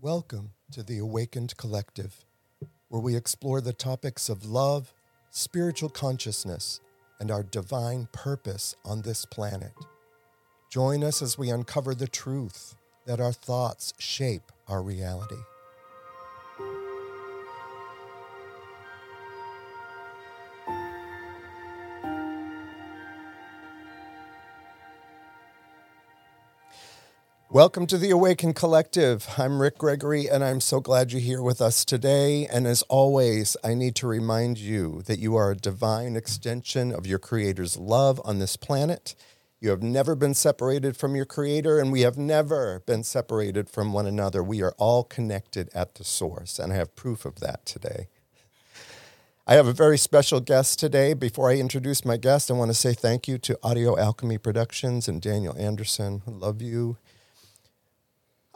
Welcome to the Awakened Collective, where we explore the topics of love, spiritual consciousness, and our divine purpose on this planet. Join us as we uncover the truth that our thoughts shape our reality. Welcome to the Awaken Collective. I'm Rick Gregory, and I'm so glad you're here with us today. And as always, I need to remind you that you are a divine extension of your Creator's love on this planet. You have never been separated from your Creator, and we have never been separated from one another. We are all connected at the source, and I have proof of that today. I have a very special guest today. Before I introduce my guest, I want to say thank you to Audio Alchemy Productions and Daniel Anderson. Love you.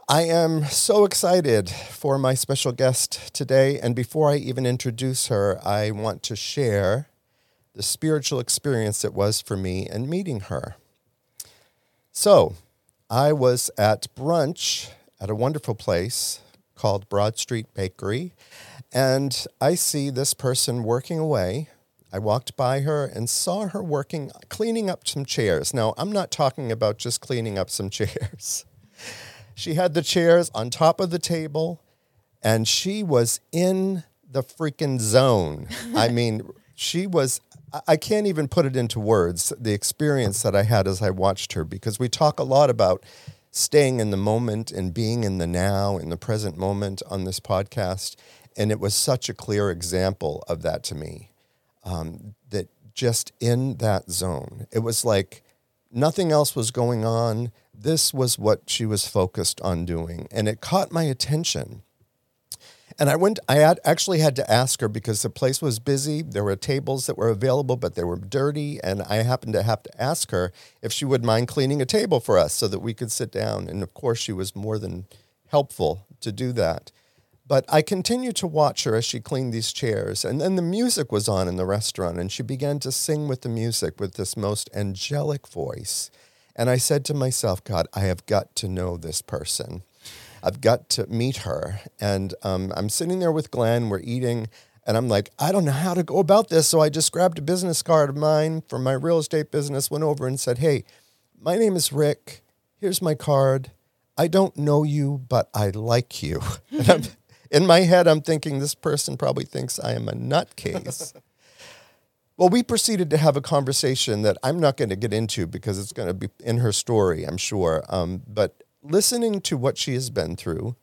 I am so excited for my special guest today. And before I even introduce her, I want to share the spiritual experience it was for me in meeting her. So, I was at brunch at a wonderful place called Broad Street Bakery, and I see this person working away. I walked by her and saw her working, cleaning up some chairs. Now, I'm not talking about just cleaning up some chairs. She had the chairs on top of the table, and she was in the freaking zone. I mean, she was. I can't even put it into words, the experience that I had as I watched her, because we talk a lot about staying in the moment and being in the now, in the present moment on this podcast. And it was such a clear example of that to me. Um, that just in that zone, it was like nothing else was going on this was what she was focused on doing. And it caught my attention. And I went, I had, actually had to ask her because the place was busy. There were tables that were available, but they were dirty. And I happened to have to ask her if she would mind cleaning a table for us so that we could sit down. And of course, she was more than helpful to do that. But I continued to watch her as she cleaned these chairs. And then the music was on in the restaurant, and she began to sing with the music with this most angelic voice. And I said to myself, God, I have got to know this person. I've got to meet her. And um, I'm sitting there with Glenn, we're eating, and I'm like, I don't know how to go about this. So I just grabbed a business card of mine from my real estate business, went over and said, Hey, my name is Rick. Here's my card. I don't know you, but I like you. in my head, I'm thinking this person probably thinks I am a nutcase. Well, we proceeded to have a conversation that I'm not going to get into because it's going to be in her story, I'm sure. Um, but listening to what she has been through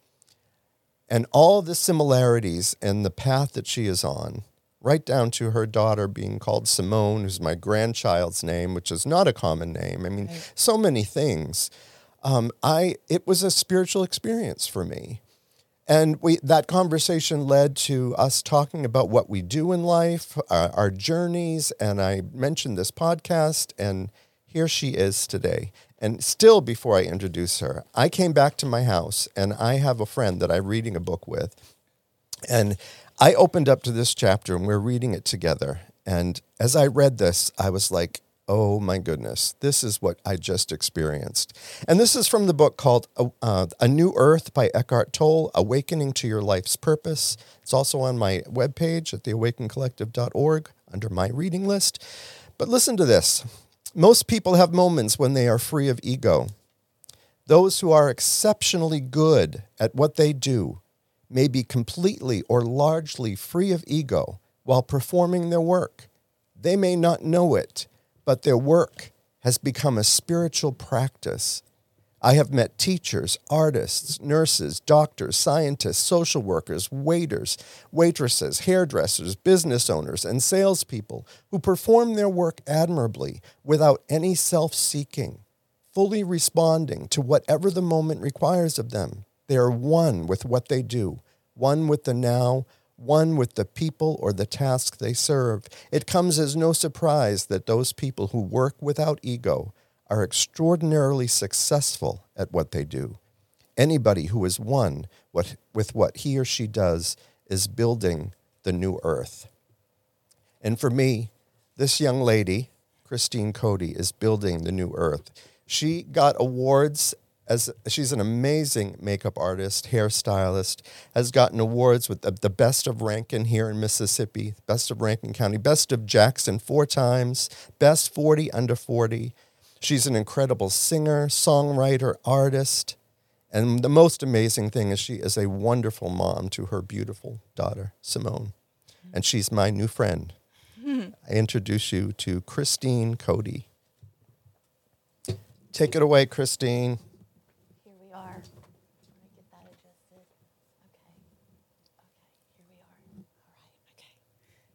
and all the similarities in the path that she is on, right down to her daughter being called Simone, who's my grandchild's name, which is not a common name. I mean, right. so many things. Um, I it was a spiritual experience for me. And we, that conversation led to us talking about what we do in life, our, our journeys. And I mentioned this podcast, and here she is today. And still, before I introduce her, I came back to my house and I have a friend that I'm reading a book with. And I opened up to this chapter and we're reading it together. And as I read this, I was like, oh my goodness, this is what I just experienced. And this is from the book called uh, uh, A New Earth by Eckhart Tolle Awakening to Your Life's Purpose. It's also on my webpage at theawakencollective.org under my reading list. But listen to this most people have moments when they are free of ego. Those who are exceptionally good at what they do may be completely or largely free of ego while performing their work. They may not know it but their work has become a spiritual practice. I have met teachers, artists, nurses, doctors, scientists, social workers, waiters, waitresses, hairdressers, business owners, and salespeople who perform their work admirably without any self seeking, fully responding to whatever the moment requires of them. They are one with what they do, one with the now, one with the people or the task they serve. It comes as no surprise that those people who work without ego are extraordinarily successful at what they do. Anybody who is one what, with what he or she does is building the new earth. And for me, this young lady, Christine Cody, is building the new earth. She got awards as she's an amazing makeup artist, hairstylist, has gotten awards with the, the best of Rankin here in Mississippi, best of Rankin County, best of Jackson four times, best 40 under 40. She's an incredible singer, songwriter, artist. And the most amazing thing is she is a wonderful mom to her beautiful daughter, Simone. And she's my new friend. I introduce you to Christine Cody. Take it away, Christine. Here we are. Let me get that adjusted. Okay. Okay, here we are. All right, okay.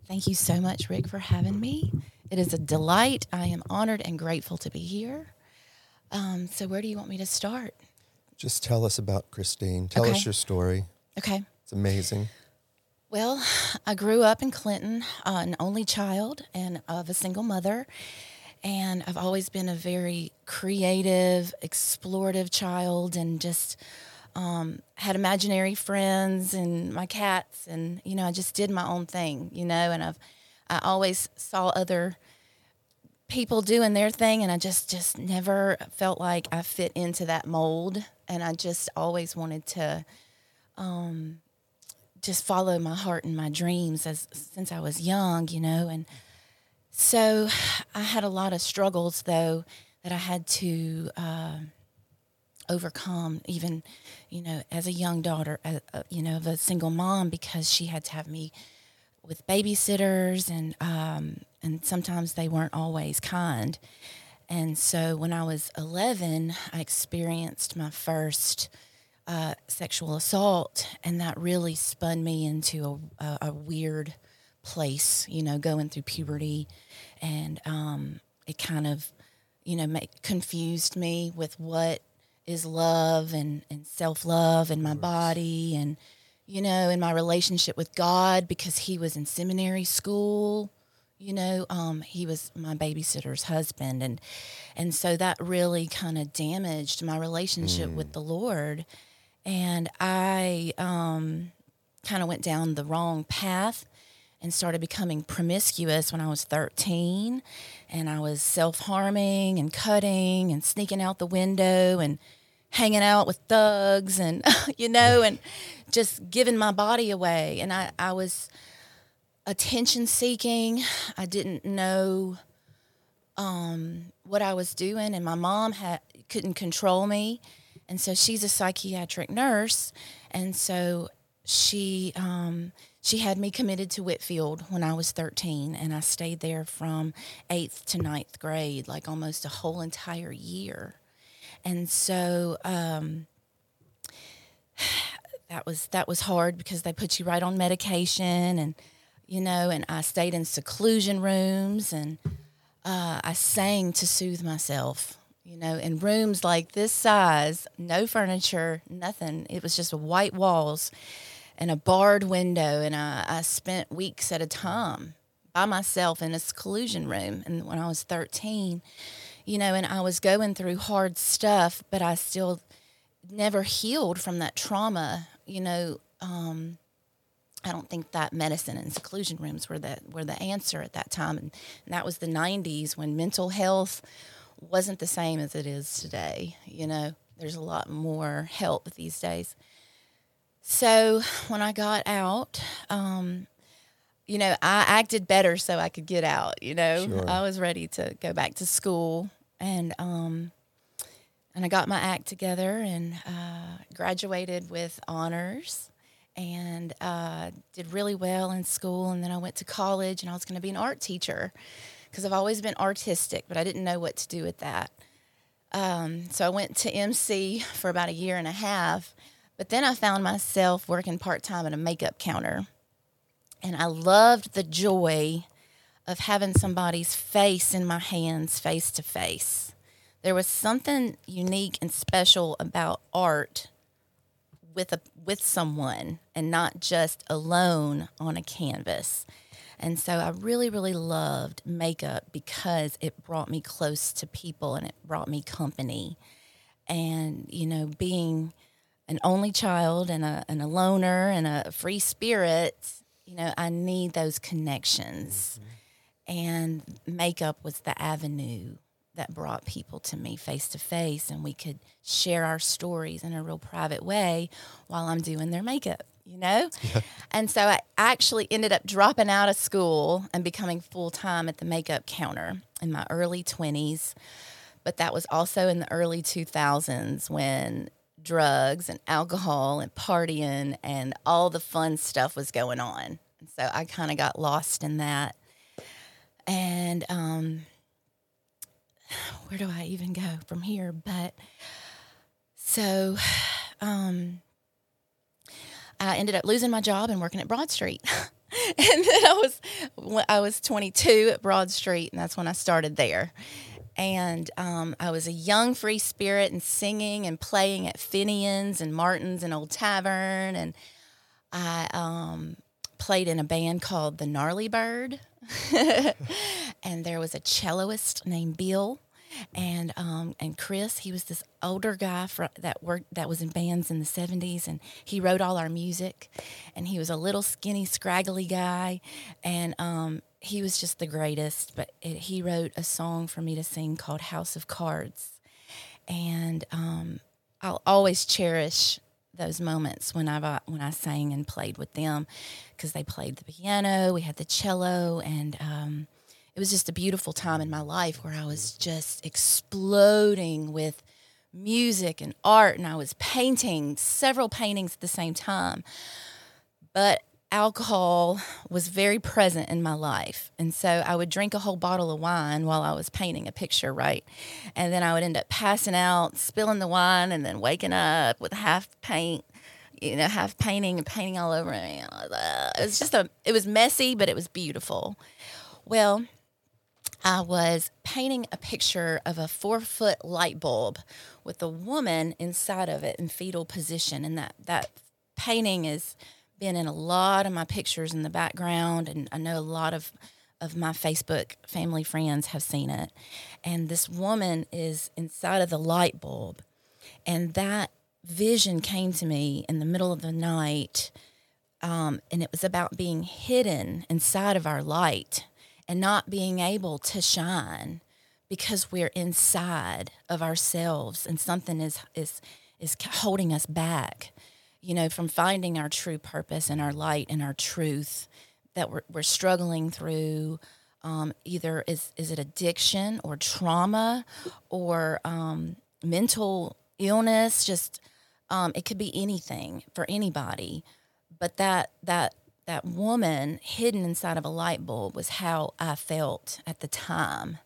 Thank you so much, Rick, for having me. It is a delight. I am honored and grateful to be here. Um, so, where do you want me to start? Just tell us about Christine. Tell Okay. us your story. Okay. It's amazing. Well, I grew up in Clinton, uh, an only child and of a single mother. And I've always been a very creative, explorative child and just um, had imaginary friends and my cats. And, you know, I just did my own thing, you know, and I've, I always saw other people doing their thing and I just just never felt like I fit into that mold and I just always wanted to um just follow my heart and my dreams as since I was young, you know, and so I had a lot of struggles though that I had to uh, overcome, even you know, as a young daughter, you know, of a single mom, because she had to have me with babysitters, and um, and sometimes they weren't always kind. And so when I was 11, I experienced my first uh, sexual assault, and that really spun me into a, a, a weird place, you know, going through puberty. And um, it kind of, you know, make, confused me with what is love and, and self love and my body and, you know, in my relationship with God because he was in seminary school. You know, um, he was my babysitter's husband, and and so that really kind of damaged my relationship with the Lord, and I um, kind of went down the wrong path and started becoming promiscuous when I was 13. And I was self harming and cutting and sneaking out the window and hanging out with thugs and, you know, and just giving my body away. And I, I was attention seeking. I didn't know um, what I was doing. And my mom had, couldn't control me. And so she's a psychiatric nurse. And so she um, she had me committed to Whitfield when I was 13, and I stayed there from eighth to ninth grade, like almost a whole entire year. And so um, that was that was hard because they put you right on medication, and you know, and I stayed in seclusion rooms, and uh, I sang to soothe myself. You know, in rooms like this size, no furniture, nothing. It was just white walls and a barred window, and I, I spent weeks at a time by myself in a seclusion room. And when I was 13, you know, and I was going through hard stuff, but I still never healed from that trauma. You know, um, I don't think that medicine and seclusion rooms were the were the answer at that time, and, and that was the '90s when mental health wasn't the same as it is today. You know, there's a lot more help these days. So when I got out, um, you know, I acted better so I could get out. You know, Sure. I was ready to go back to school, and um, and I got my act together and uh, graduated with honors, and uh, did really well in school. And then I went to college, and I was going to be an art teacher because I've always been artistic, but I didn't know what to do with that. Um, so I went to MC for about a year and a half, but then I found myself working part time at a makeup counter. And I loved the joy of having somebody's face in my hands face to face. There was something unique and special about art with a with someone and not just alone on a canvas. And so I really, really loved makeup because it brought me close to people and it brought me company. And, you know, being an only child and a, and a loner and a free spirit, you know, I need those connections. Mm-hmm. And makeup was the avenue that brought people to me face to face and we could share our stories in a real private way while I'm doing their makeup, you know? Yeah. And so I actually ended up dropping out of school and becoming full time at the makeup counter in my early 20s. But that was also in the early 2000s when drugs and alcohol and partying and all the fun stuff was going on. And so I kind of got lost in that. And um, where do I even go from here? But so um, I ended up losing my job and working at Broad Street. and then I was I was 22 at Broad Street, and that's when I started there. And um, I was a young free spirit and singing and playing at Fenian's and Martin's and Old Tavern, and I um, played in a band called the Gnarly Bird. and there was a celloist named Bill and um, and Chris, he was this older guy for, that worked that was in bands in the '70s, and he wrote all our music. And he was a little skinny, scraggly guy, and um, he was just the greatest. But it, he wrote a song for me to sing called "House of Cards," and um, I'll always cherish those moments when I when I sang and played with them because they played the piano, we had the cello, and um, it was just a beautiful time in my life where I was just exploding with music and art, and I was painting several paintings at the same time. But alcohol was very present in my life. And so I would drink a whole bottle of wine while I was painting a picture, right? And then I would end up passing out, spilling the wine, and then waking up with half paint, you know, half painting and painting all over me. Uh, it was just a, it was messy, but it was beautiful. Well, I was painting a picture of a four foot light bulb with a woman inside of it in fetal position. And that, that painting has been in a lot of my pictures in the background. And I know a lot of, of my Facebook family friends have seen it. And this woman is inside of the light bulb. And that vision came to me in the middle of the night. Um, and it was about being hidden inside of our light and not being able to shine because we're inside of ourselves and something is is is holding us back you know from finding our true purpose and our light and our truth that we're, we're struggling through um, either is is it addiction or trauma or um, mental illness just um, it could be anything for anybody but that that that woman hidden inside of a light bulb was how I felt at the time.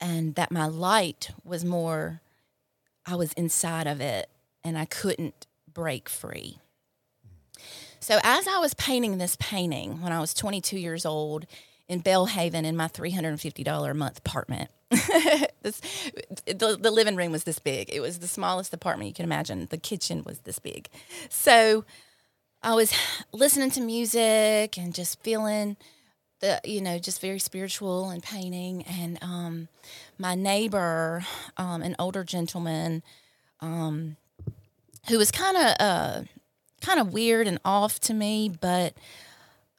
And that my light was more, I was inside of it and I couldn't break free. So, as I was painting this painting when I was 22 years old in Belhaven in my $350 a month apartment, this, the, the living room was this big. It was the smallest apartment you can imagine. The kitchen was this big. So, I was listening to music and just feeling the you know just very spiritual and painting and um, my neighbor um, an older gentleman um, who was kind of uh, kind of weird and off to me but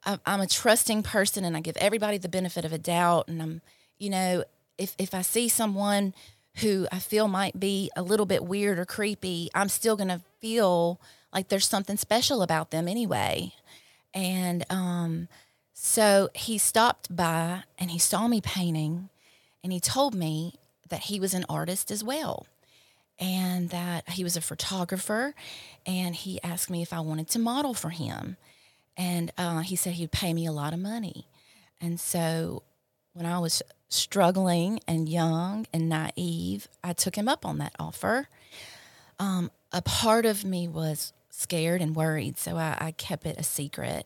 I, i'm a trusting person and i give everybody the benefit of a doubt and i'm you know if, if i see someone who i feel might be a little bit weird or creepy i'm still to feel like there's something special about them anyway. And um, so he stopped by and he saw me painting and he told me that he was an artist as well and that he was a photographer and he asked me if I wanted to model for him. And uh, he said he'd pay me a lot of money. And so when I was struggling and young and naive, I took him up on that offer. Um, a part of me was scared and worried, so I, I kept it a secret.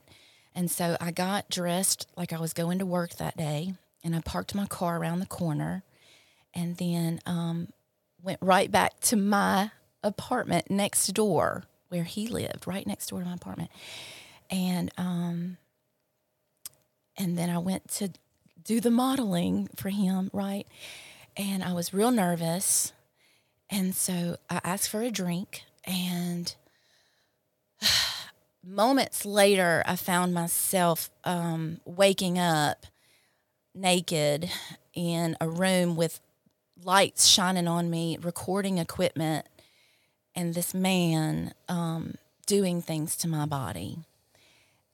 And so I got dressed like I was going to work that day, and I parked my car around the corner, and then um, went right back to my apartment next door where he lived, right next door to my apartment. And um, and then I went to do the modeling for him, right? And I was real nervous. And so I asked for a drink and moments later, I found myself um, waking up naked in a room with lights shining on me, recording equipment, and this man um, doing things to my body.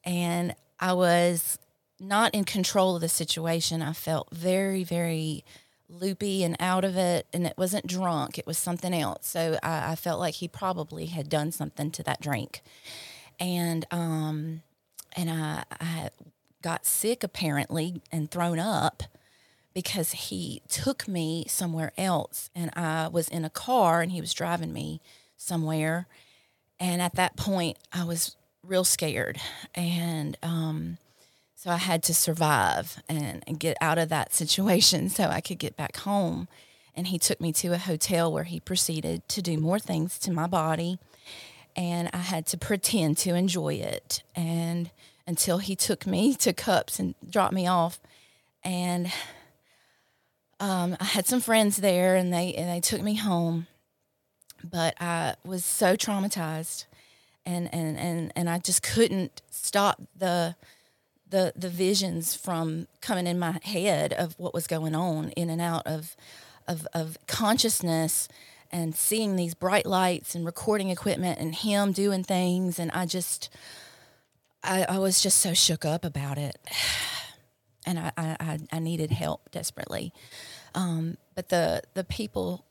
And I was not in control of the situation. I felt very, very loopy and out of it. And it wasn't drunk, it was something else. So I, I felt like he probably had done something to that drink. And, um, and I, I got sick apparently and thrown up because he took me somewhere else and I was in a car and he was driving me somewhere. And at that point, I was real scared. And um, so I had to survive and, and get out of that situation so I could get back home. And he took me to a hotel where he proceeded to do more things to my body. And I had to pretend to enjoy it. And until he took me to cups and dropped me off. And um, I had some friends there, and they and they took me home. But I was so traumatized, and and and and I just couldn't stop the the the visions from coming in my head of what was going on in and out of of, of consciousness and seeing these bright lights and recording equipment and him doing things and I just I, I was just so shook up about it and I, I, I needed help desperately. Um, but the the people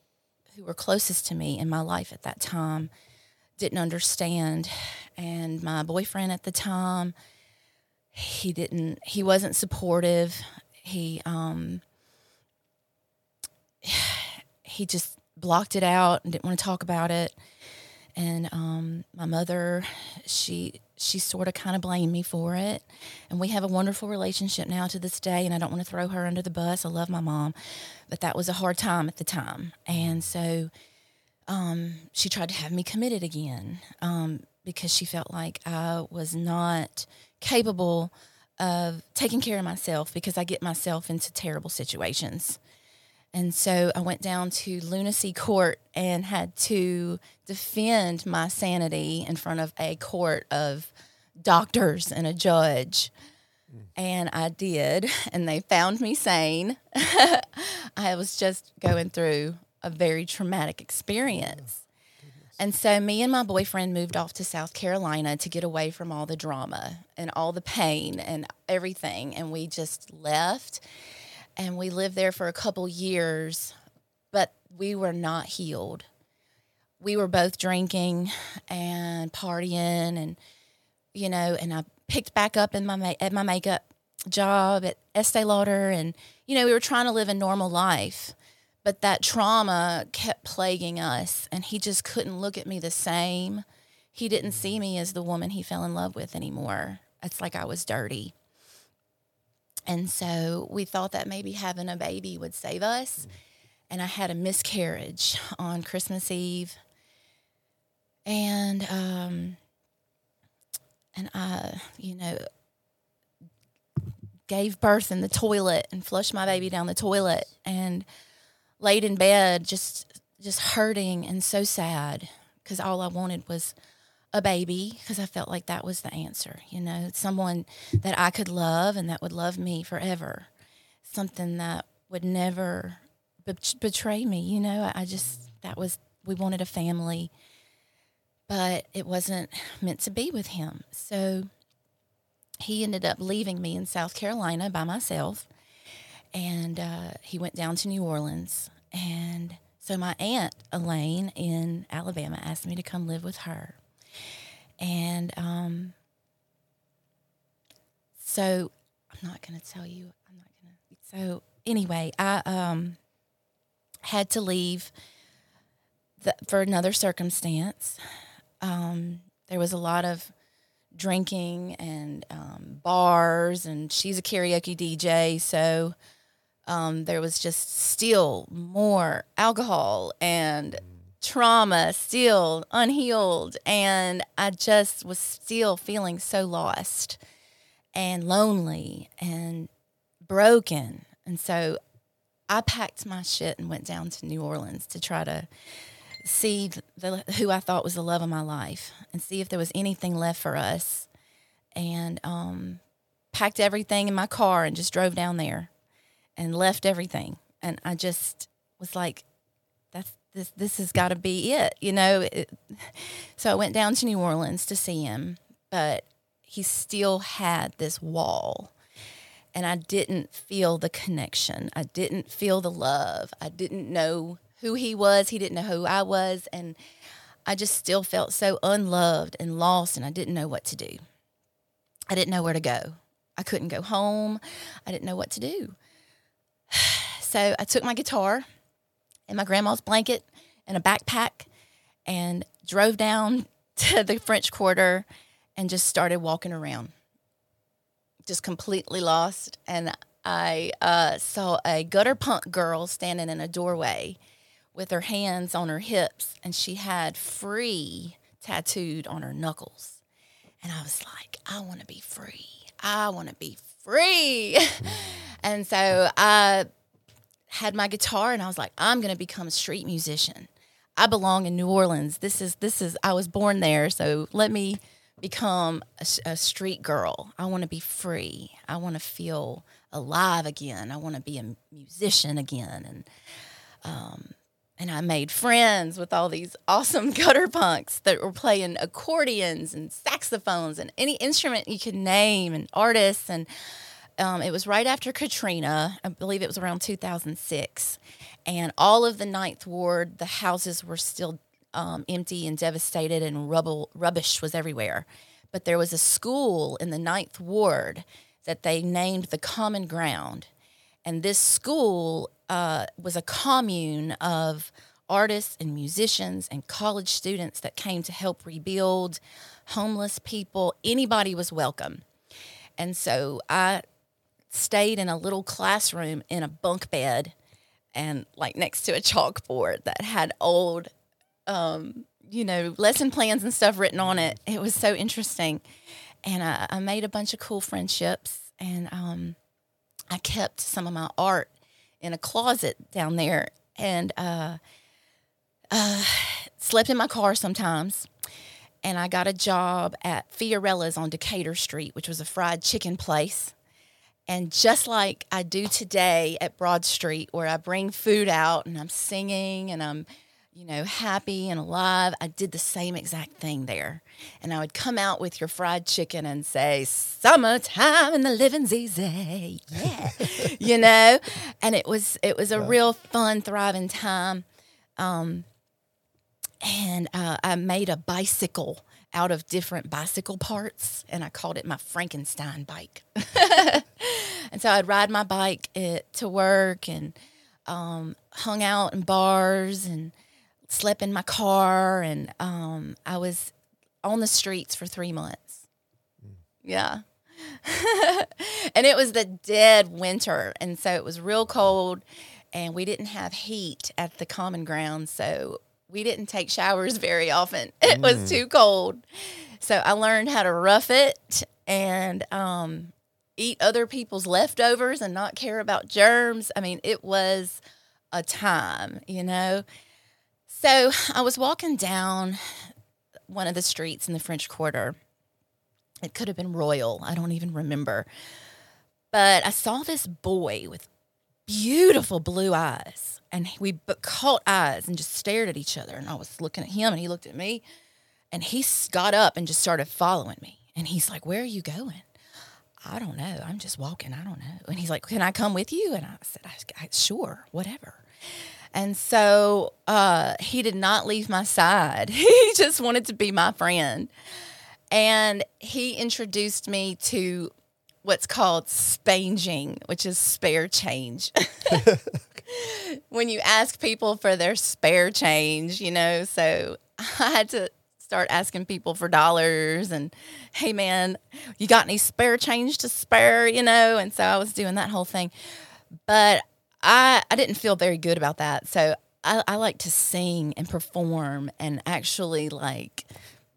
who were closest to me in my life at that time didn't understand, and my boyfriend at the time, he didn't. He wasn't supportive. He um, he just blocked it out and didn't want to talk about it. And um, my mother, she she sort of kind of blamed me for it. And we have a wonderful relationship now to this day. And I don't want to throw her under the bus. I love my mom, but that was a hard time at the time. And so um, she tried to have me committed again um, because she felt like I was not capable of taking care of myself because I get myself into terrible situations. And so I went down to lunacy court and had to defend my sanity in front of a court of doctors and a judge. And I did, and they found me sane. I was just going through a very traumatic experience. And so, me and my boyfriend moved off to South Carolina to get away from all the drama and all the pain and everything. And we just left and we lived there for a couple years, but we were not healed. We were both drinking and partying, and you know, and I picked back up in my at my makeup job at Estee Lauder, and you know, we were trying to live a normal life, but that trauma kept plaguing us, and he just couldn't look at me the same. He didn't see me as the woman he fell in love with anymore. It's like I was dirty. And so we thought that maybe having a baby would save us. And I had a miscarriage on Christmas Eve. And um, and I, you know, gave birth in the toilet and flushed my baby down the toilet and laid in bed just just hurting and so sad because all I wanted was a baby because I felt like that was the answer, you know, someone that I could love and that would love me forever, something that would never be- betray me, you know. I just, that was, we wanted a family, but it wasn't meant to be with him. So he ended up leaving me in South Carolina by myself and uh, he went down to New Orleans. And so my aunt, Elaine, in Alabama, asked me to come live with her and um, so I'm not going to tell you. I'm not going to. So anyway, I um, had to leave the, for another circumstance. Um, there was a lot of drinking and um, bars, and she's a karaoke DJ, so um, there was just still more alcohol and trauma still unhealed and i just was still feeling so lost and lonely and broken. And so i packed my shit and went down to new orleans to try to see the, who i thought was the love of my life and see if there was anything left for us. And um, packed everything in my car and just drove down there and left everything. And i just was like, this this has got to be it, you know. It, so I went down to New Orleans to see him, but he still had this wall. And I didn't feel the connection. I didn't feel the love. I didn't know who he was. He didn't know who I was. And I just still felt so unloved and lost, and I didn't know what to do. I didn't know where to go. I couldn't go home. I didn't know what to do. So I took my guitar and my grandma's blanket and a backpack and drove down to the French Quarter and just started walking around, just completely lost. And I uh, saw a gutter punk girl standing in a doorway with her hands on her hips, and she had free tattooed on her knuckles. And I was like, I want to be free. I want to be free. and so I had my guitar and I was like, I'm going to become a street musician. I belong in New Orleans. This is this is I was born there, so let me become a, a street girl. I want to be free. I want to feel alive again. I want to be a musician again and um and I made friends with all these awesome gutter punks that were playing accordions and saxophones and any instrument you could name and artists and um, it was right after Katrina. I believe it was around 2006. And all of the Ninth Ward, the houses were still um, empty and devastated, and rubble, rubbish was everywhere. But there was a school in the Ninth Ward that they named the Common Ground. And this school uh, was a commune of artists and musicians and college students that came to help rebuild homeless people. Anybody was welcome. And so I stayed in a little classroom in a bunk bed and like next to a chalkboard that had old um, you know lesson plans and stuff written on it. It was so interesting. And i, I made a bunch of cool friendships and um, i kept some of my art in a closet down there and uh, uh, slept in my car sometimes. And i got a job at fiorella's on decatur street which was a fried chicken place and just like I do today at Broad Street, where I bring food out and I'm singing and I'm, you know, happy and alive, I did the same exact thing there. And I would come out with your fried chicken and say, Summertime and the living's easy. Yeah. you know? And it was it was a real fun, thriving time. Um, and uh, I made a bicycle out of different bicycle parts and I called it my Frankenstein bike. and so I'd ride my bike to work and um, hung out in bars and slept in my car. And um, I was on the streets for three months. Yeah. and it was the dead winter. And so it was real cold and we didn't have heat at the common ground. So we didn't take showers very often. It mm. was too cold. So I learned how to rough it and um, eat other people's leftovers and not care about germs. I mean, it was a time, you know. So I was walking down one of the streets in the French Quarter. It could have been Royal. I don't even remember. But I saw this boy with beautiful blue eyes and we caught eyes and just stared at each other. And I was looking at him, and he looked at me, and he got up and just started following me. And he's like, "Where are you going?" I don't know. I'm just walking. I don't know. And he's like, "Can I come with you?" And I said, I, I, "Sure, whatever." And so uh, he did not leave my side. he just wanted to be my friend. And he introduced me to what's called spanging, which is spare change. when you ask people for their spare change, you know, so I had to start asking people for dollars and hey man, you got any spare change to spare, you know? And so I was doing that whole thing. But I I didn't feel very good about that. So I, I like to sing and perform and actually like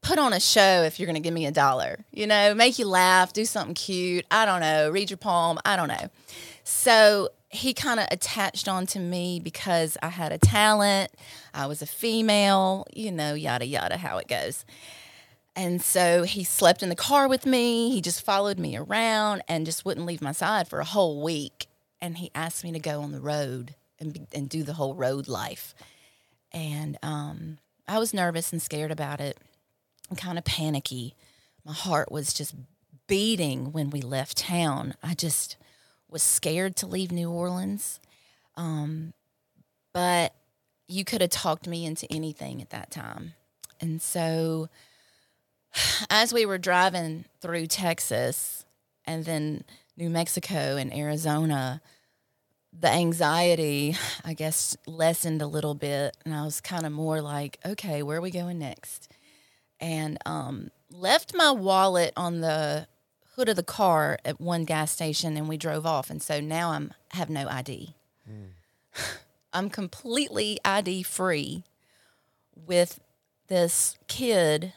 put on a show if you're going to give me a dollar. You know, make you laugh, do something cute. I don't know, read your poem. I don't know. So he kind of attached on to me because I had a talent, I was a female, you know, yada, yada, how it goes. And so he slept in the car with me. He just followed me around and just wouldn't leave my side for a whole week. And he asked me to go on the road and and do the whole road life. And um, I was nervous and scared about it, kind of panicky. My heart was just beating when we left town. I just was scared to leave New Orleans. Um, but you could have talked me into anything at that time. And so as we were driving through Texas and then New Mexico and Arizona, the anxiety, I guess, lessened a little bit. And I was kind of more like, okay, where are we going next? And um, left my wallet on the hood of the car at one gas station and we drove off. And so now I'm have no ID. I'm completely ID free with this kid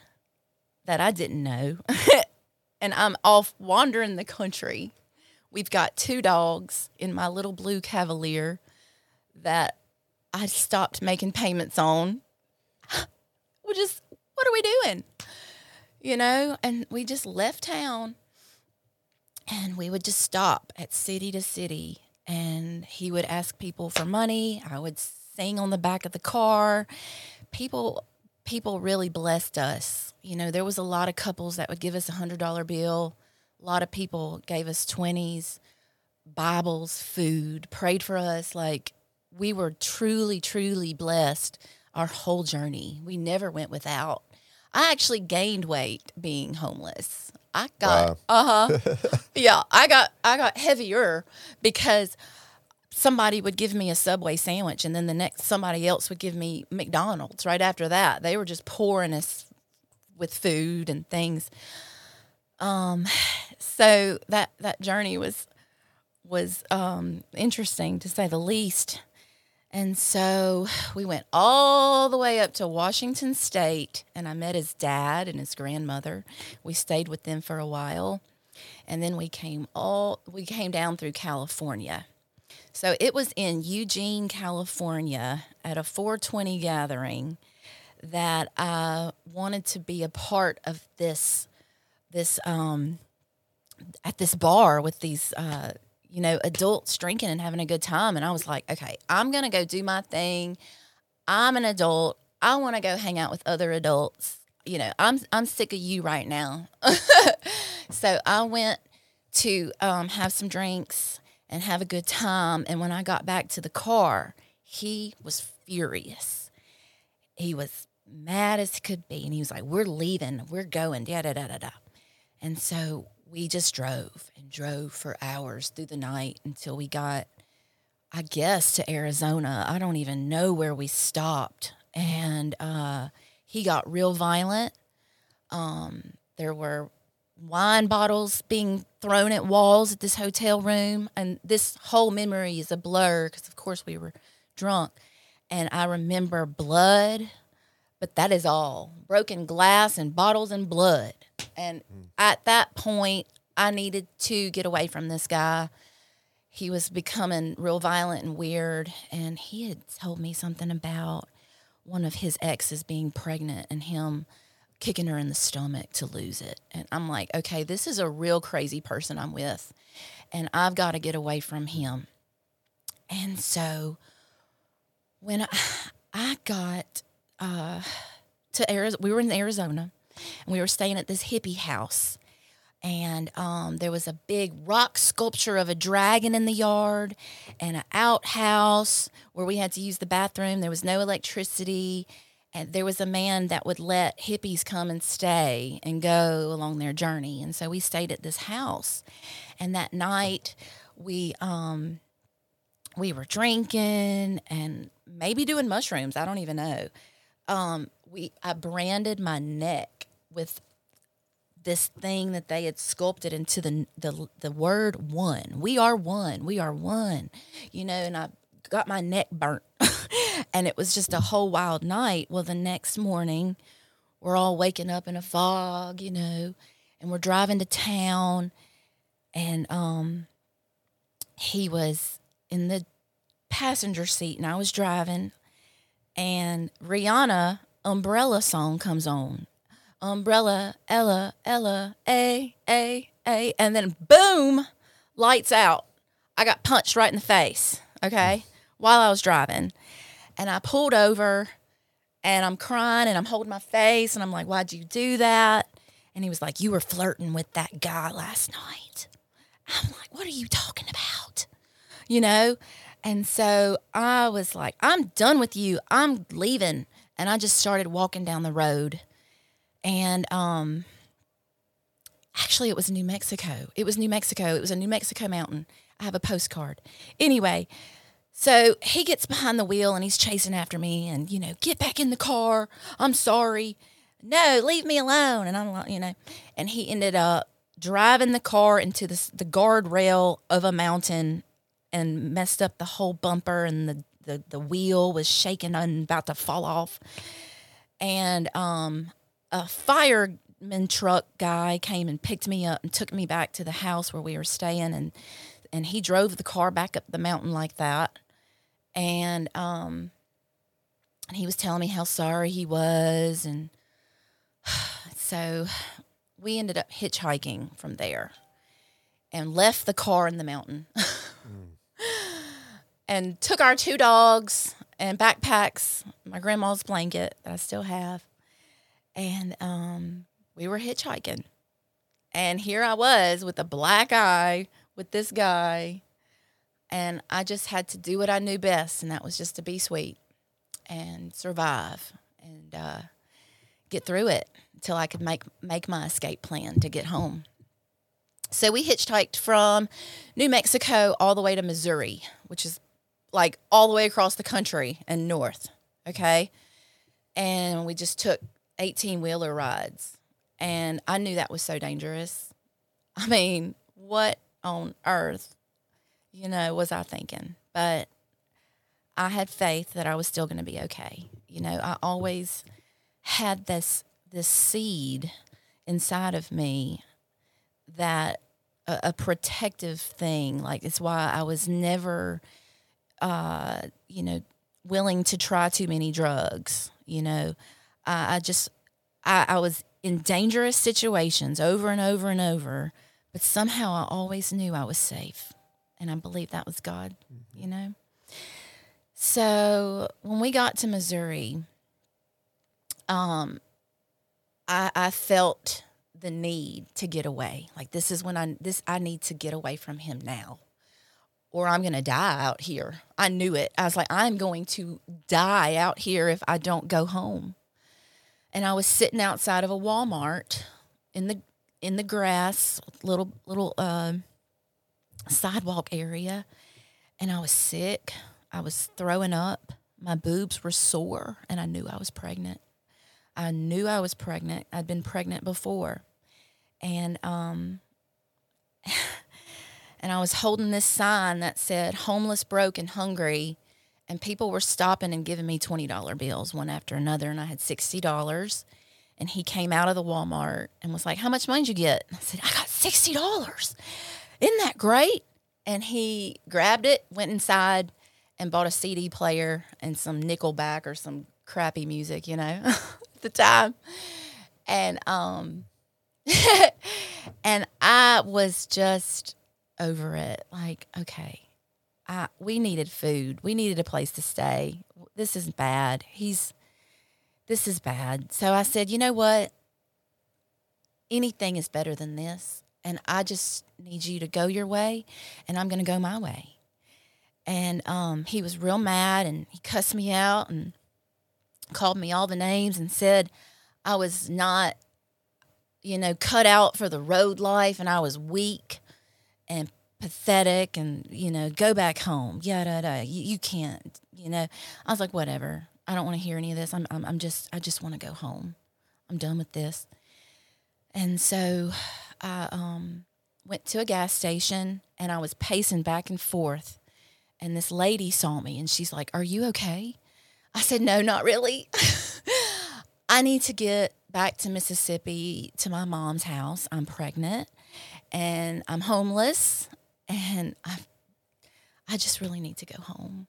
that I didn't know. and I'm off wandering the country. We've got two dogs in my little blue Cavalier that I stopped making payments on. we just, what are we doing? You know, and we just left town and we would just stop at city to city and he would ask people for money. I would sing on the back of the car. People people really blessed us. You know, there was a lot of couples that would give us a hundred dollar bill. A lot of people gave us twenties, Bibles, food, prayed for us. Like we were truly, truly blessed our whole journey. We never went without. I actually gained weight being homeless. I got Wow. uh huh. yeah, I got I got heavier because somebody would give me a Subway sandwich, and then the next somebody else would give me McDonald's. Right after that, they were just pouring us with food and things. Um, so that that journey was was um interesting to say the least. And so we went all the way up to Washington State, and I met his dad and his grandmother. We stayed with them for a while, and then we came all we came down through California. So it was in Eugene, California, at a 420 gathering that I wanted to be a part of this this um at this bar with these uh you know adults drinking and having a good time. And I was like okay I'm going to go do my thing. I'm an adult. I want to go hang out with other adults. You know I'm I'm sick of you right now. So I went to um, have some drinks and have a good time. And when I got back to the car he was furious. He was mad as could be. And he was like we're leaving. We're going. Da da da da da. And so we just drove and drove for hours through the night until we got, I guess, to Arizona. I don't even know where we stopped. And uh, he got real violent. Um, there were wine bottles being thrown at walls at this hotel room. And this whole memory is a blur because, of course, we were drunk. And I remember blood, but that is all broken glass and bottles and blood. And at that point, I needed to get away from this guy. He was becoming real violent and weird. And he had told me something about one of his exes being pregnant and him kicking her in the stomach to lose it. And I'm like, okay, this is a real crazy person I'm with. And I've got to get away from him. And so when I, I got uh, to Arizona, we were in Arizona and we were staying at this hippie house. And um, there was a big rock sculpture of a dragon in the yard and an outhouse where we had to use the bathroom. There was no electricity. And there was a man that would let hippies come and stay and go along their journey. And so we stayed at this house. And that night, we um, we were drinking and maybe doing mushrooms. I don't even know. Um, we I branded my neck with this thing that they had sculpted into the the the word one. We are one. We are one. You know, and I got my neck burnt. and it was just a whole wild night. Well, the next morning, we're all waking up in a fog, you know, and we're driving to town and um he was in the passenger seat and I was driving and Rihanna umbrella song comes on. Umbrella, Ella, Ella, A, A, A, and then boom, lights out. I got punched right in the face. Okay. while I was driving. And I pulled over and I'm crying and I'm holding my face and I'm like, why'd you do that? And he was like, you were flirting with that guy last night. I'm like, what are you talking about? You know? And so I was like, I'm done with you. I'm leaving. And I just started walking down the road. And um actually it was New Mexico. It was New Mexico. It was a New Mexico mountain. I have a postcard. Anyway, so he gets behind the wheel and he's chasing after me and, you know, get back in the car. I'm sorry. No, leave me alone. And I'm like, you know, and he ended up driving the car into the, the guardrail of a mountain and messed up the whole bumper and the, the, the wheel was shaking and about to fall off. And um, a fireman truck guy came and picked me up and took me back to the house where we were staying and and he drove the car back up the mountain like that. And um and he was telling me how sorry he was and so we ended up hitchhiking from there and left the car in the mountain. and took our two dogs and backpacks, my grandma's blanket that I still have, and um, we were hitchhiking. And here I was with a black eye with this guy, and I just had to do what I knew best, and that was just to be sweet and survive and uh, get through it until I could make make my escape plan to get home. So we hitchhiked from New Mexico all the way to Missouri, which is like all the way across the country and north. Okay. And we just took 18 wheeler rides. And I knew that was so dangerous. I mean, what on earth, you know, was I thinking? But I had faith that I was still going to be okay. You know, I always had this this seed inside of me that a, a protective thing. Like it's why I was never, uh, you know, willing to try too many drugs. You know, I, I just I, I was in dangerous situations over and over and over, but somehow I always knew I was safe, and I believe that was God. You know. So when we got to Missouri, um, I, I felt the need to get away. Like this is when I this I need to get away from him now. Or I'm going to die out here. I knew it. I was like I'm going to die out here if I don't go home. And I was sitting outside of a Walmart in the in the grass, little little uh, sidewalk area, and I was sick. I was throwing up. My boobs were sore, and I knew I was pregnant. I knew I was pregnant. I'd been pregnant before and um and I was holding this sign that said homeless, broke and hungry and people were stopping and giving me $20 bills one after another and I had $60 and he came out of the Walmart and was like, "How much money did you get?" I said, "I got $60." Isn't that great? And he grabbed it, went inside and bought a CD player and some Nickelback or some crappy music, you know, at the time. And um and I was just over it. Like, okay, I, we needed food. We needed a place to stay. This is bad. He's, this is bad. So I said, you know what? Anything is better than this. And I just need you to go your way, and I'm going to go my way. And um, he was real mad, and he cussed me out and called me all the names and said I was not you know, cut out for the road life and I was weak and pathetic and, you know, go back home. Yada, yada. You, you can't, you know. I was like, whatever. I don't want to hear any of this. I'm, I'm, I'm just, I just want to go home. I'm done with this. And so I um, went to a gas station and I was pacing back and forth. And this lady saw me and she's like, Are you okay? I said, No, not really. I need to get back to Mississippi to my mom's house. I'm pregnant and I'm homeless and I I just really need to go home.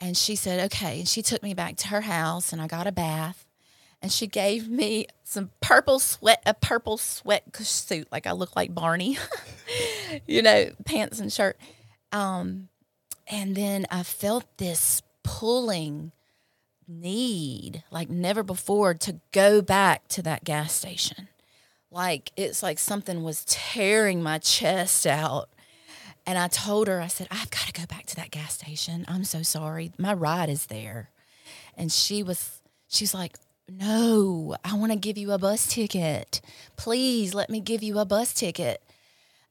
And she said, "Okay." And she took me back to her house and I got a bath. And she gave me some purple sweat a purple sweat suit like I look like Barney. you know, pants and shirt. Um And then I felt this pulling need like never before to go back to that gas station. Like it's like something was tearing my chest out. And I told her, I said, I've got to go back to that gas station. I'm so sorry. My ride is there. And she was, she's like, no, I want to give you a bus ticket. Please let me give you a bus ticket.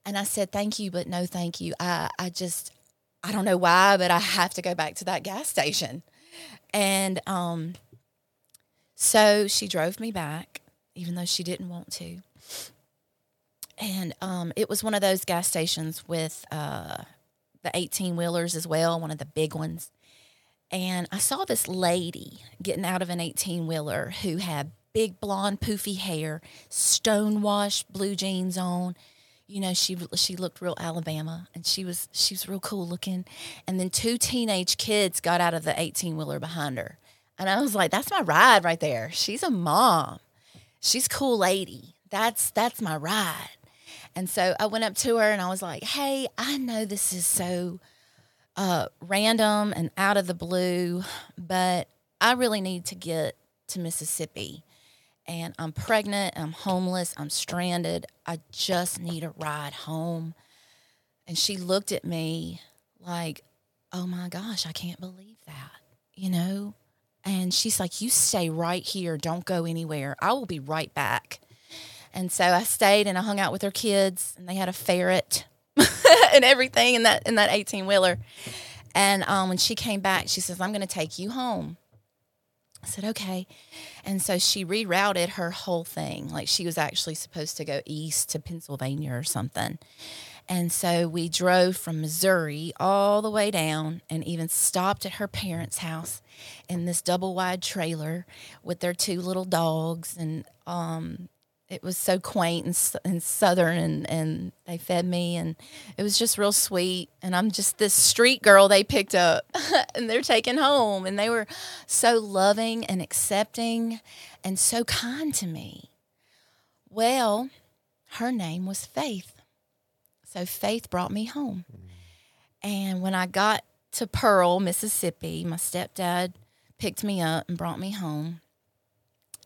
And I said, thank you, but no, thank you. I, I just, I don't know why, but I have to go back to that gas station. And um, so she drove me back, even though she didn't want to. And um, it was one of those gas stations with uh, the 18 wheelers as well, one of the big ones. And I saw this lady getting out of an 18 wheeler who had big blonde poofy hair, stonewashed blue jeans on. You know, she she looked real Alabama and she was she was real cool looking. And then two teenage kids got out of the 18 wheeler behind her. And I was like, that's my ride right there. She's a mom. She's cool lady. That's that's my ride. And so I went up to her and I was like, "Hey, I know this is so uh, random and out of the blue, but I really need to get to Mississippi. And I'm pregnant, I'm homeless, I'm stranded. I just need a ride home. And she looked at me like, oh my gosh, I can't believe that, you know? And she's like, you stay right here, don't go anywhere. I will be right back. And so I stayed and I hung out with her kids, and they had a ferret and everything in that in that 18 wheeler. And um, when she came back, she says, "I'm going to take you home." I said, "Okay." And so she rerouted her whole thing. Like she was actually supposed to go east to Pennsylvania or something. And so we drove from Missouri all the way down and even stopped at her parents' house in this double wide trailer with their two little dogs. And um, it was so quaint and, and southern and, and they fed me and it was just real sweet. And i'm just this street girl they picked up and they're taking home and they were so loving and accepting and so kind to me. Well her name was faith. So faith brought me home. And when i got to pearl mississippi my stepdad picked me up and brought me home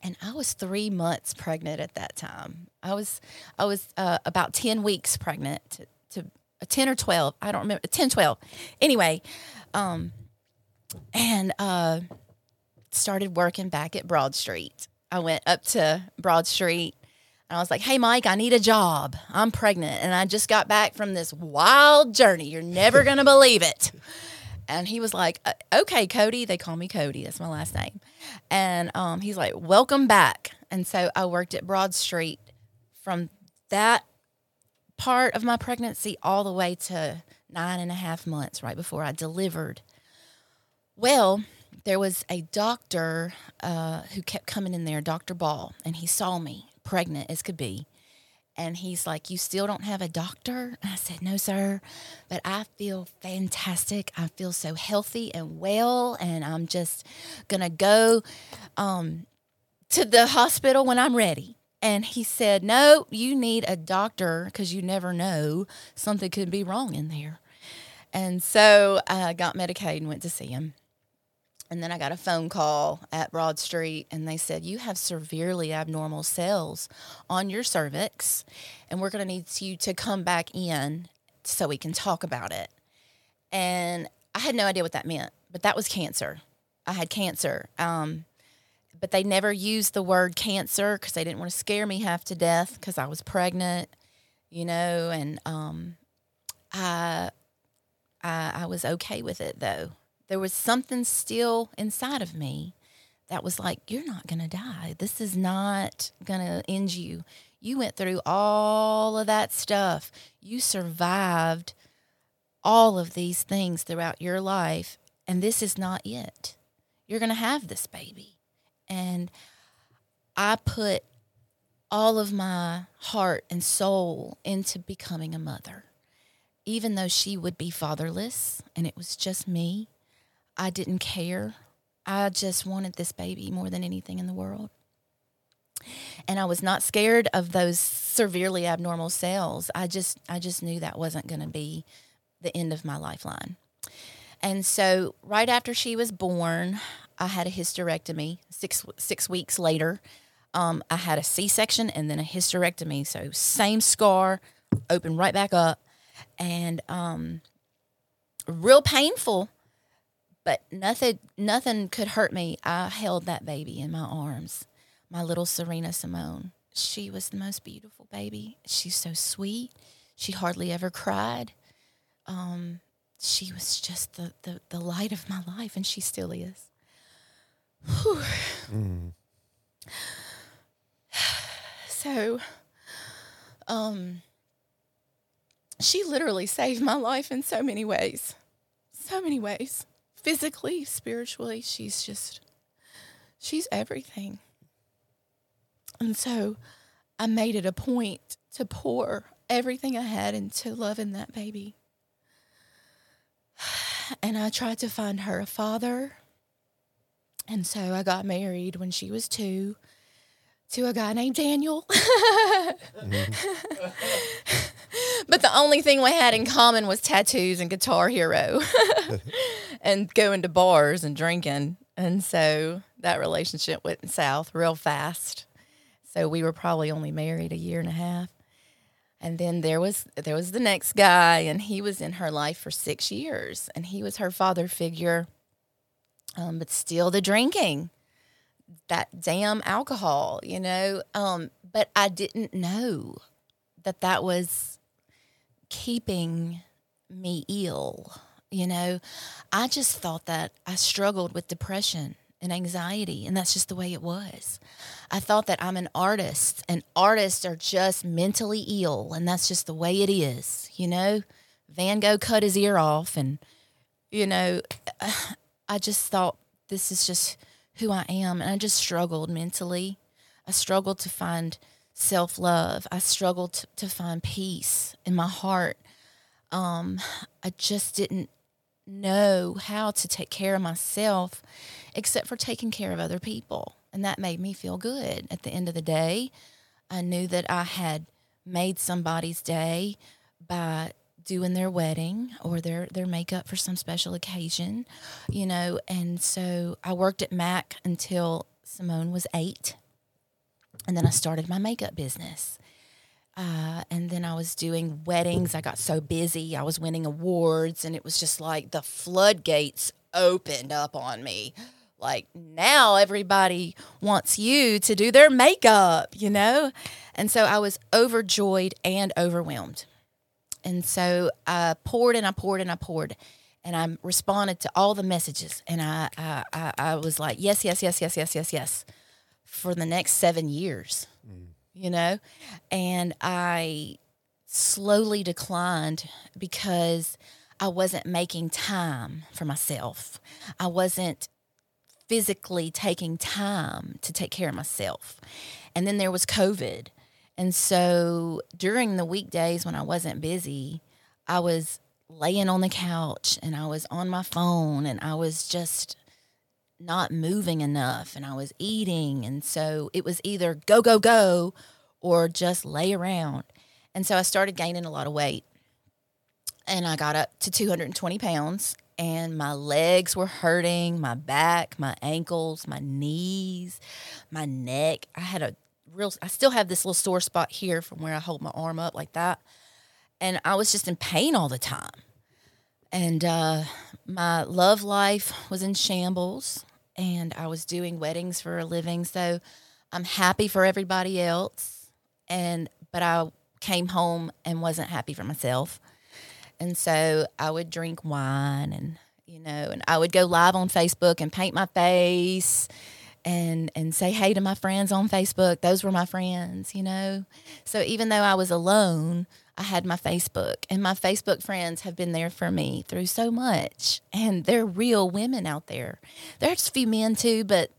and I was three months pregnant at that time. I was I was uh, about ten weeks pregnant to, to uh, ten or twelve. I don't remember 10, 12. Anyway, um, and uh, started working back at Broad Street. I went up to Broad Street and I was like, "Hey, Mike, I need a job. I'm pregnant, and I just got back from this wild journey. You're never gonna believe it." And he was like, uh, okay, Cody. They call me Cody. That's my last name. And um, he's like, welcome back. And so I worked at Broad Street from that part of my pregnancy all the way to nine and a half months, right before I delivered. Well, there was a doctor uh, who kept coming in there, Dr. Ball, and he saw me pregnant as could be. And he's like, You still don't have a doctor? I said, No, sir, but I feel fantastic. I feel so healthy and well. And I'm just going to go um, to the hospital when I'm ready. And he said, No, you need a doctor because you never know. Something could be wrong in there. And so I got Medicaid and went to see him. And then I got a phone call at Broad Street, and they said, You have severely abnormal cells on your cervix, and we're going to need you to come back in so we can talk about it. And I had no idea what that meant, but that was cancer. I had cancer. Um, but they never used the word cancer because they didn't want to scare me half to death because I was pregnant, you know, and um, I, I, I was okay with it though there was something still inside of me that was like, You're not going to die. This is not going to end you. You went through all of that stuff. You survived all of these things throughout your life, and this is not it. You're going to have this baby. And I put all of my heart and soul into becoming a mother, even though she would be fatherless and it was just me. I didn't care. I just wanted this baby more than anything in the world. And I was not scared of those severely abnormal cells. I just I just knew that wasn't going to be the end of my lifeline. And so, right after she was born, I had a hysterectomy. Six six weeks later, um, I had a C section and then a hysterectomy. So same scar, open right back up, and um, real painful. But nothing nothing could hurt me. I held that baby in my arms, my little Serena Simone. She was the most beautiful baby. She's so sweet. She hardly ever cried. Um, she was just the, the, the light of my life, and she still is. Mm. So, um, she literally saved my life in so many ways. So many ways. Physically, spiritually, she's just, she's everything. And so I made it a point to pour everything I had into loving that baby. And I tried to find her a father. And so I got married when she was two to a guy named Daniel. mm-hmm. but the only thing we had in common was tattoos and Guitar Hero and going to bars and drinking. And so that relationship went south real fast. So we were probably only married a year and a half. And then there was there was the next guy and he was in her life for 6 years and he was her father figure. Um, but still the drinking that damn alcohol, you know. Um, but I didn't know that that was keeping me ill. You know, I just thought that I struggled with depression and anxiety, and that's just the way it was. I thought that I'm an artist, and artists are just mentally ill, and that's just the way it is. You know, Van Gogh cut his ear off, and, you know, I just thought this is just who I am. And I just struggled mentally. I struggled to find self love. I struggled to, to, find peace in my heart. Um, I just didn't know how to take care of myself except for taking care of other people. And that made me feel good. At the end of the day, I knew that I had made somebody's day by doing their wedding or their their makeup for some special occasion, you know. And so I worked at Mac until Simone was eight, and then I started my makeup business. Uh, and then I was doing weddings. I got so busy. I was winning awards, and it was just like the floodgates opened up on me. Like now, everybody wants you to do their makeup, you know? And so I was overjoyed and overwhelmed. And so I poured and I poured and I poured. And I responded to all the messages. And I, I, I, I was like, yes, yes, yes, yes, yes, yes, yes, for the next seven years, mm. you know? And I slowly declined because I wasn't making time for myself. I wasn't physically taking time to take care of myself. And then there was COVID. And so during the weekdays when I wasn't busy, I was laying on the couch and I was on my phone and I was just not moving enough and I was eating. And so it was either go, go, go or just lay around. And so I started gaining a lot of weight. And I got up to 220 pounds and my legs were hurting, my back, my ankles, my knees, my neck. I had a real I still have this little sore spot here from where I hold my arm up like that. And I was just in pain all the time. And uh, my love life was in shambles and I was doing weddings for a living. So I'm happy for everybody else. And but I came home and wasn't happy for myself. And so I would drink wine and you know, and I would go live on Facebook and paint my face and and say hey to my friends on Facebook. Those were my friends, you know. So even though I was alone, I had my Facebook, and my Facebook friends have been there for me through so much, and they're real women out there. There's a few men too, but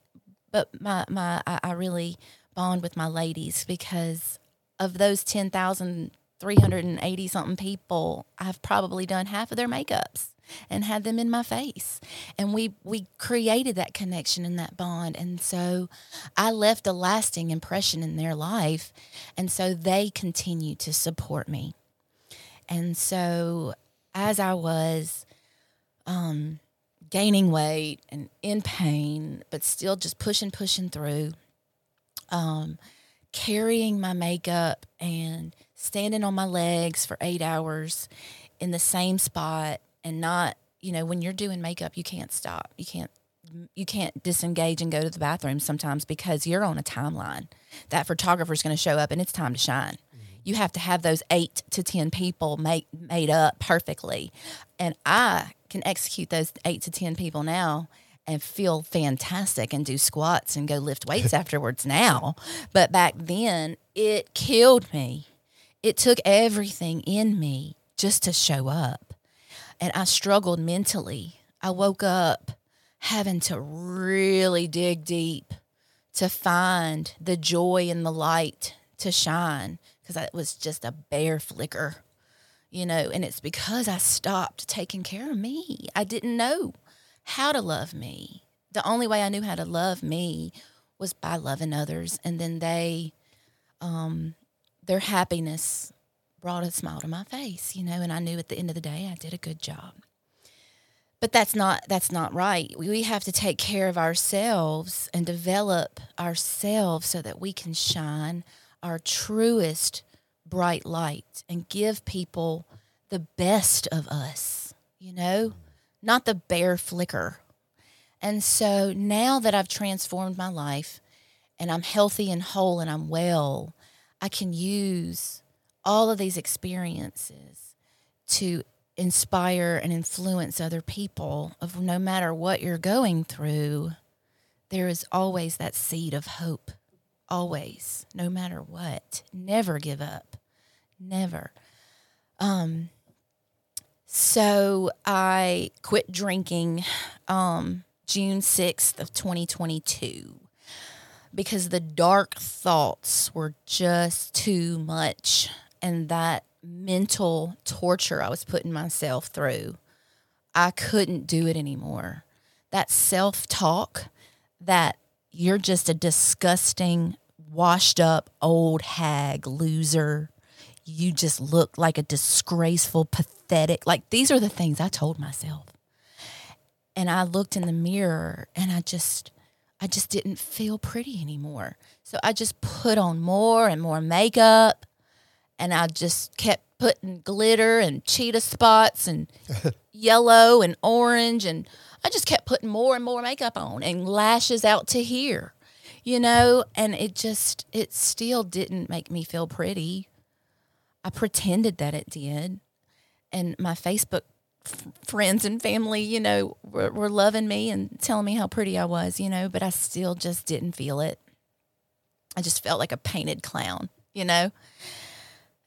but my my I, I really bond with my ladies because of those ten thousand three hundred and eighty something people, I've probably done half of their makeups and had them in my face. And we we created that connection and that bond. And so i left a lasting impression in their life. And so they continue to support me. And so as i was um, gaining weight and in pain, but still just pushing, pushing through. Um, carrying my makeup and standing on my legs for eight hours in the same spot and not, you know, when you're doing makeup, you can't stop. You can't you can't disengage and go to the bathroom sometimes because you're on a timeline. That photographer's going to show up and it's time to shine. Mm-hmm. You have to have those eight to 10 people make, made up perfectly. And I can execute those eight to 10 people now and feel fantastic and do squats and go lift weights afterwards now. But back then, it killed me. It took everything in me just to show up. And I struggled mentally. I woke up having to really dig deep to find the joy and the light to shine because it was just a bare flicker, you know. And it's because I stopped taking care of me. I didn't know how to love me. The only way I knew how to love me was by loving others. And then they, um, their happiness brought a smile to my face, you know, and I knew at the end of the day I did a good job. But that's not that's not right. We have to take care of ourselves and develop ourselves so that we can shine our truest bright light and give people the best of us you know not the bare flicker. And so now that i've transformed my life and i'm healthy and whole and i'm well i can use all of these experiences to inspire and influence other people of no matter what you're going through there is always that seed of hope always no matter what. Never give up. Never. Um so i quit drinking um june 6th of 2022 because the dark thoughts were just too much and that mental torture I was putting myself through, I couldn't do it anymore. That self talk that you're just a disgusting, washed up old hag loser. You just look like a disgraceful, pathetic. Like these are the things I told myself. And I looked in the mirror and I just I just didn't feel pretty anymore. So I just put on more and more makeup and I just kept putting glitter and cheetah spots and yellow and orange and I just kept putting more and more makeup on and lashes out to here, you know, and it just it still didn't make me feel pretty. I pretended that it did, and my Facebook f- friends and family, you know, were, were loving me and telling me how pretty I was, you know, but I still just didn't feel it. I just felt like a painted clown, you know.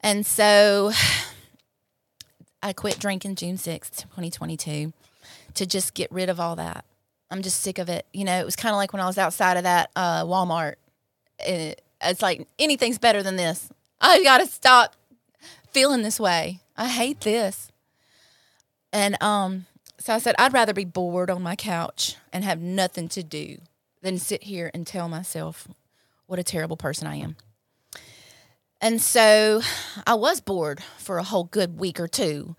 And so I quit drinking June 6th, 2022, to just get rid of all that. I'm just sick of it. You know, it was kind of like when I was outside of that uh, Walmart. It, it's like anything's better than this. I got to stop feeling this way. I hate this. And um, so I said, I'd rather be bored on my couch and have nothing to do than sit here and tell myself what a terrible person I am. And so I was bored for a whole good week or two,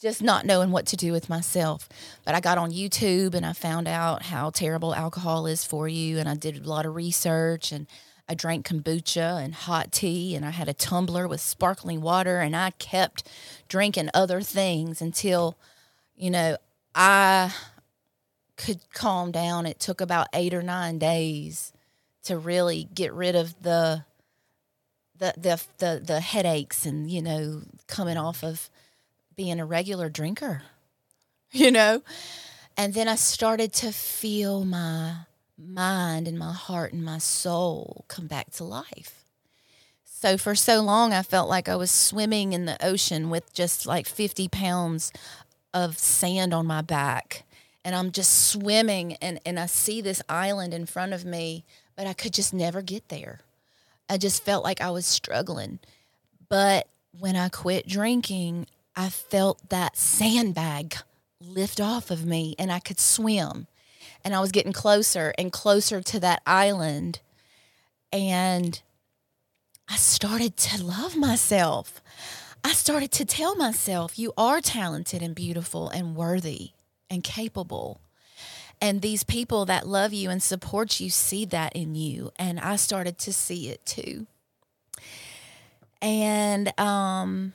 just not knowing what to do with myself. But I got on YouTube and I found out how terrible alcohol is for you. And I did a lot of research and I drank kombucha and hot tea and I had a tumbler with sparkling water and I kept drinking other things until, you know, I could calm down. It took about eight or nine days to really get rid of the the the the the headaches and you know coming off of being a regular drinker you know? And then i started to feel my mind and my heart and my soul come back to life. So for so long i felt like i was swimming in the ocean with just like 50 pounds of sand on my back. And i'm just swimming and, and i see this island in front of me but i could just never get there I just felt like I was struggling. But when I quit drinking, I felt that sandbag lift off of me and I could swim. And I was getting closer and closer to that island. And I started to love myself. I started to tell myself, you are talented and beautiful and worthy. and capable. And these people that love you and support you see that in you. And I started to see it too. And um,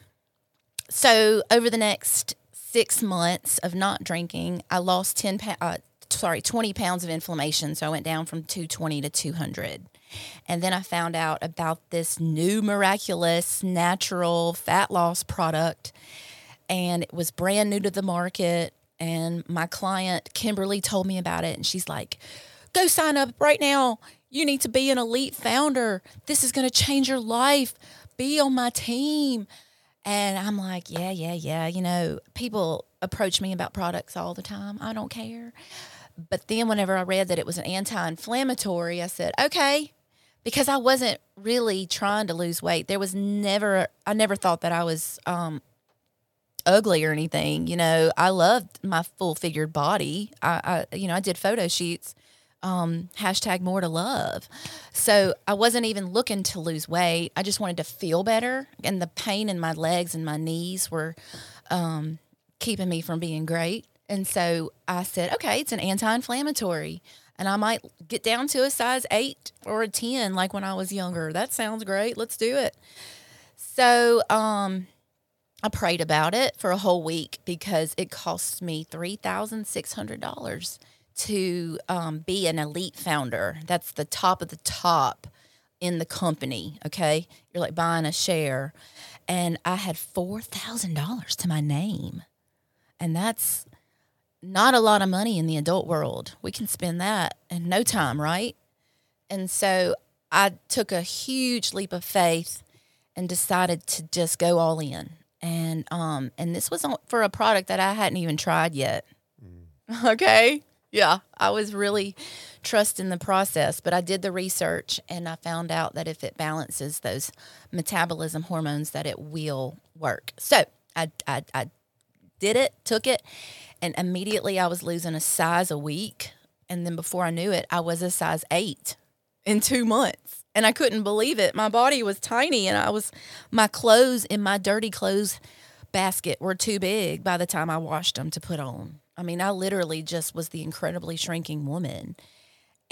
so over the next six months of not drinking, I lost 10 uh, sorry, 20 pounds of inflammation. So I went down from 220 to 200. And then I found out about this new miraculous natural fat loss product. And it was brand new to the market. And my client, Kimberly, told me about it. And she's like, go sign up right now. You need to be an elite founder. This is going to change your life. Be on my team. And I'm like, yeah, yeah, yeah. You know, people approach me about products all the time. I don't care. But then whenever I read that it was an anti-inflammatory, I said, okay, because I wasn't really trying to lose weight. There was never I never thought that I was um, ugly or anything. You know, I loved my full figured body. I, I you know, I did photo shoots. Um, hashtag more to love. So I wasn't even looking to lose weight. I just wanted to feel better. And the pain in my legs and my knees were um, keeping me from being great. And so I said, okay, it's an anti inflammatory. And I might get down to a size eight or a 10 like when I was younger. That sounds great. Let's do it. So um, I prayed about it for a whole week because it cost me $3,600 to um, be an elite founder. That's the top of the top in the company. Okay. You're like buying a share. And I had $4,000 to my name. And that's not a lot of money in the adult world. We can spend that in no time, right? And so I took a huge leap of faith and decided to just go all in. And um and this was for a product that I hadn't even tried yet. Mm. Okay? Yeah, I was really trusting the process, but I did the research and I found out that if it balances those metabolism hormones that it will work. So, I I, I did it, took it, and immediately I was losing a size a week. And then before I knew it, I was a size eight in two months. And I couldn't believe it. My body was tiny and I was, my clothes in my dirty clothes basket were too big by the time I washed them to put on. I mean, I literally just was the incredibly shrinking woman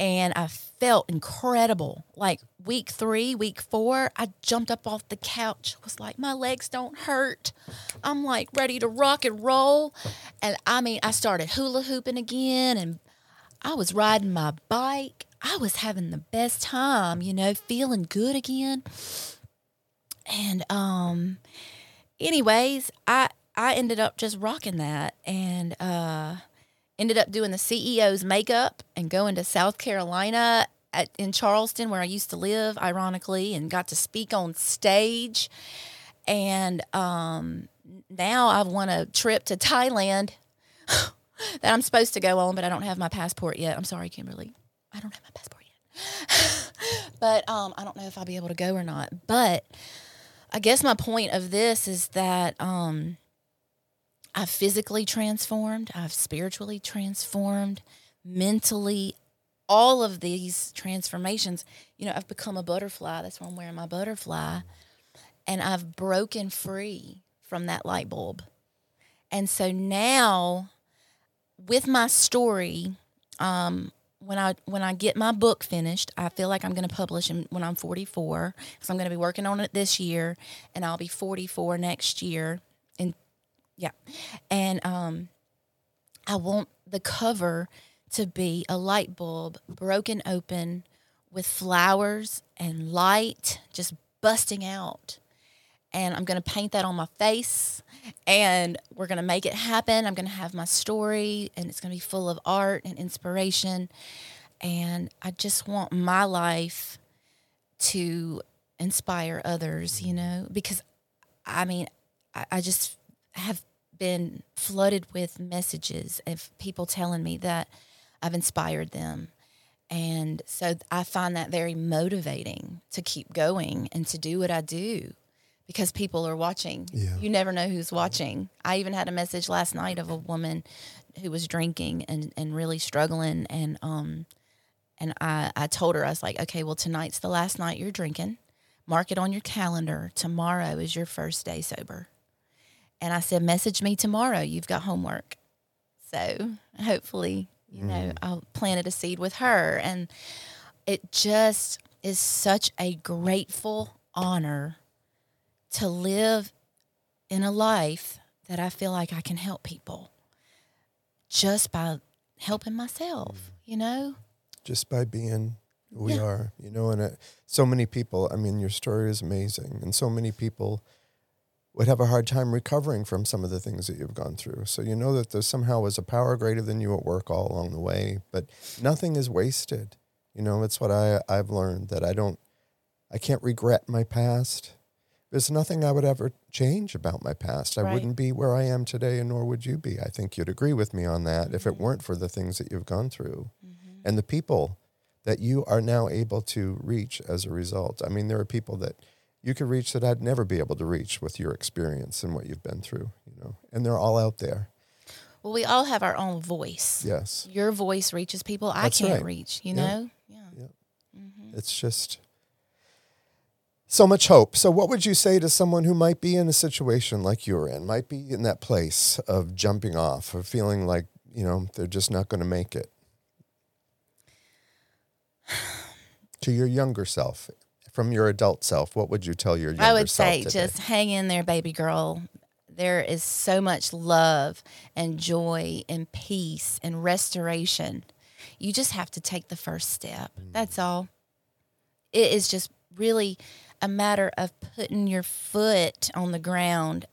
and I felt incredible. Like week three, week four, I jumped up off the couch, was like, my legs don't hurt. I'm like ready to rock and roll. And I mean, I started hula hooping again and I was riding my bike. I was having the best time, you know, feeling good again. And um anyways, I I ended up just rocking that and uh ended up doing the CEO's makeup and going to South Carolina at, in Charleston, where I used to live, ironically, and got to speak on stage. And um, now I've won a trip to Thailand that I'm supposed to go on, but I don't have my passport yet. I'm sorry, Kimberly. I don't have my passport yet. but um, I don't know if I'll be able to go or not. But I guess my point of this is that um, I've physically transformed, I've spiritually transformed, mentally, all of these transformations. You know, I've become a butterfly. That's why I'm wearing my butterfly. And I've broken free from that light bulb. And so now, with my story, um, when I when I get my book finished, I feel like I'm going to publish when I'm 44. So I'm going to be working on it this year, and I'll be 44 next year And yeah. And um, I want the cover to be a light bulb broken open with flowers and light just busting out. And I'm going to paint that on my face and we're going to make it happen. I'm going to have my story and it's going to be full of art and inspiration. And I just want my life to inspire others, you know, because I mean, I, I just have been flooded with messages of people telling me that I've inspired them. And so I find that very motivating to keep going and to do what I do because people are watching. Yeah. You never know who's watching. I even had a message last night of a woman who was drinking and, and really struggling and um and I, I told her I was like, okay, well tonight's the last night you're drinking. Mark it on your calendar. Tomorrow is your first day sober. And I said, message me tomorrow. You've got homework. So hopefully, you know, I'll planted a seed with her. And it just is such a grateful honor to live in a life that I feel like I can help people just by helping myself, mm. you know? just by being who we Yeah. are, you know. And it, so many people, I mean, your story is amazing, and so many people would have a hard time recovering from some of the things that you've gone through. So you know that there somehow was a power greater than you at work all along the way, but nothing is wasted. You know, it's what I I've learned that I don't, I can't regret my past. There's nothing I would ever change about my past. I Right. wouldn't be where I am today, and nor would you be. I think you'd agree with me on that if it mm-hmm. weren't for the things that you've gone through mm-hmm. and the people that you are now able to reach as a result. I mean, there are people that you could reach that I'd never be able to reach with your experience and what you've been through, you know, and they're all out there. Well, we all have our own voice. Yes. Your voice reaches people I That's can't right. reach, you Yeah. know? Yeah. Mm-hmm. It's just so much hope. So, what would you say to someone who might be in a situation like you're in, might be in that place of jumping off, of feeling like, you know, they're just not going to make it? To your younger self, from your adult self, what would you tell your younger self- I would say today? just hang in there, baby girl. There is so much love and joy and peace and restoration. You just have to take the first step. Mm. That's all. It is just really a matter of putting your foot on the ground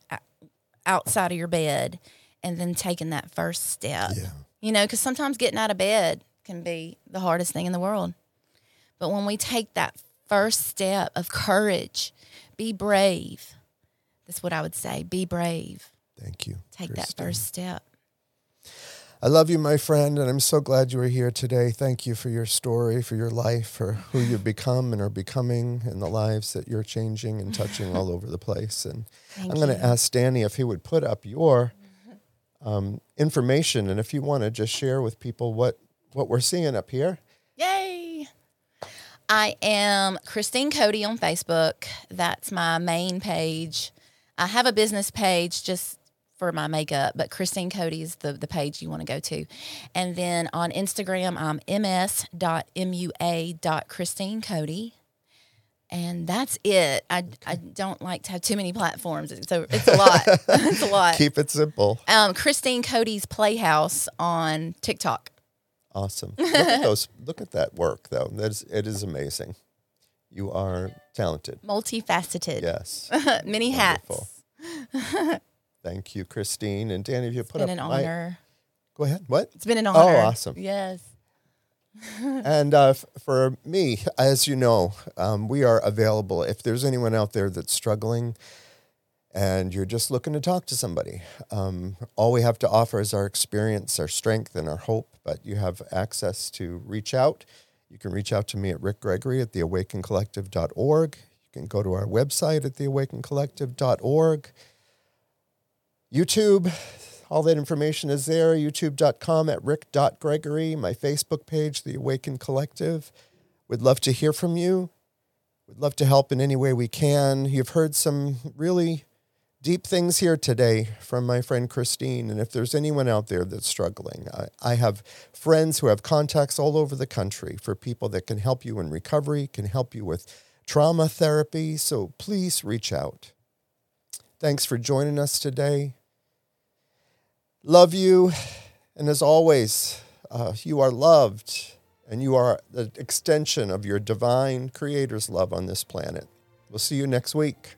outside of your bed and then taking that first step. Yeah. You know, because sometimes getting out of bed can be the hardest thing in the world. But when we take that first step of courage, be brave. That's what I would say. Be brave. Thank you. Take Christine. that first step. I love you, my friend, and I'm so glad you were here today. Thank you for your story, for your life, for who you've become and are becoming, and the lives that you're changing and touching all over the place. And Thank I'm going to ask Danny if he would put up your um, information and if you want to just share with people what what we're seeing up here. Yay! I am Christine Cody on Facebook. That's my main page. I have a business page just for my makeup, but Christine Cody is the, the page you want to go to. And then on Instagram, I'm ms.mua.christine Cody. And that's it. I, I don't like to have too many platforms. So it's a lot. it's a lot. Keep it simple. Um, Christine Cody's Playhouse on TikTok. Awesome. Look at those. Look at that work, though. That is it is amazing. You are talented. Multifaceted. Yes. Many hats. Thank you, Christine and Danny. If you put been up an my- honor. go ahead. What? It's been an honor. Oh, awesome. Yes. And uh, f- for me, as you know, um, we are available. If there's anyone out there that's struggling and you're just looking to talk to somebody, um, all we have to offer is our experience, our strength, and our hope. But you have access to reach out. You can reach out to me at Rick Gregory at theawakencollective.org. You can go to our website at theawakencollective.org. YouTube, all that information is there. YouTube.com at rick.gregory. My Facebook page, The Awaken Collective. We'd love to hear from you. We'd love to help in any way we can. You've heard some really deep things here today from my friend Christine. And if there's anyone out there that's struggling, I, I have friends who have contacts all over the country for people that can help you in recovery, can help you with trauma therapy. So please reach out. Thanks for joining us today. Love you. And as always, uh, you are loved and you are the extension of your divine creator's love on this planet. We'll see you next week.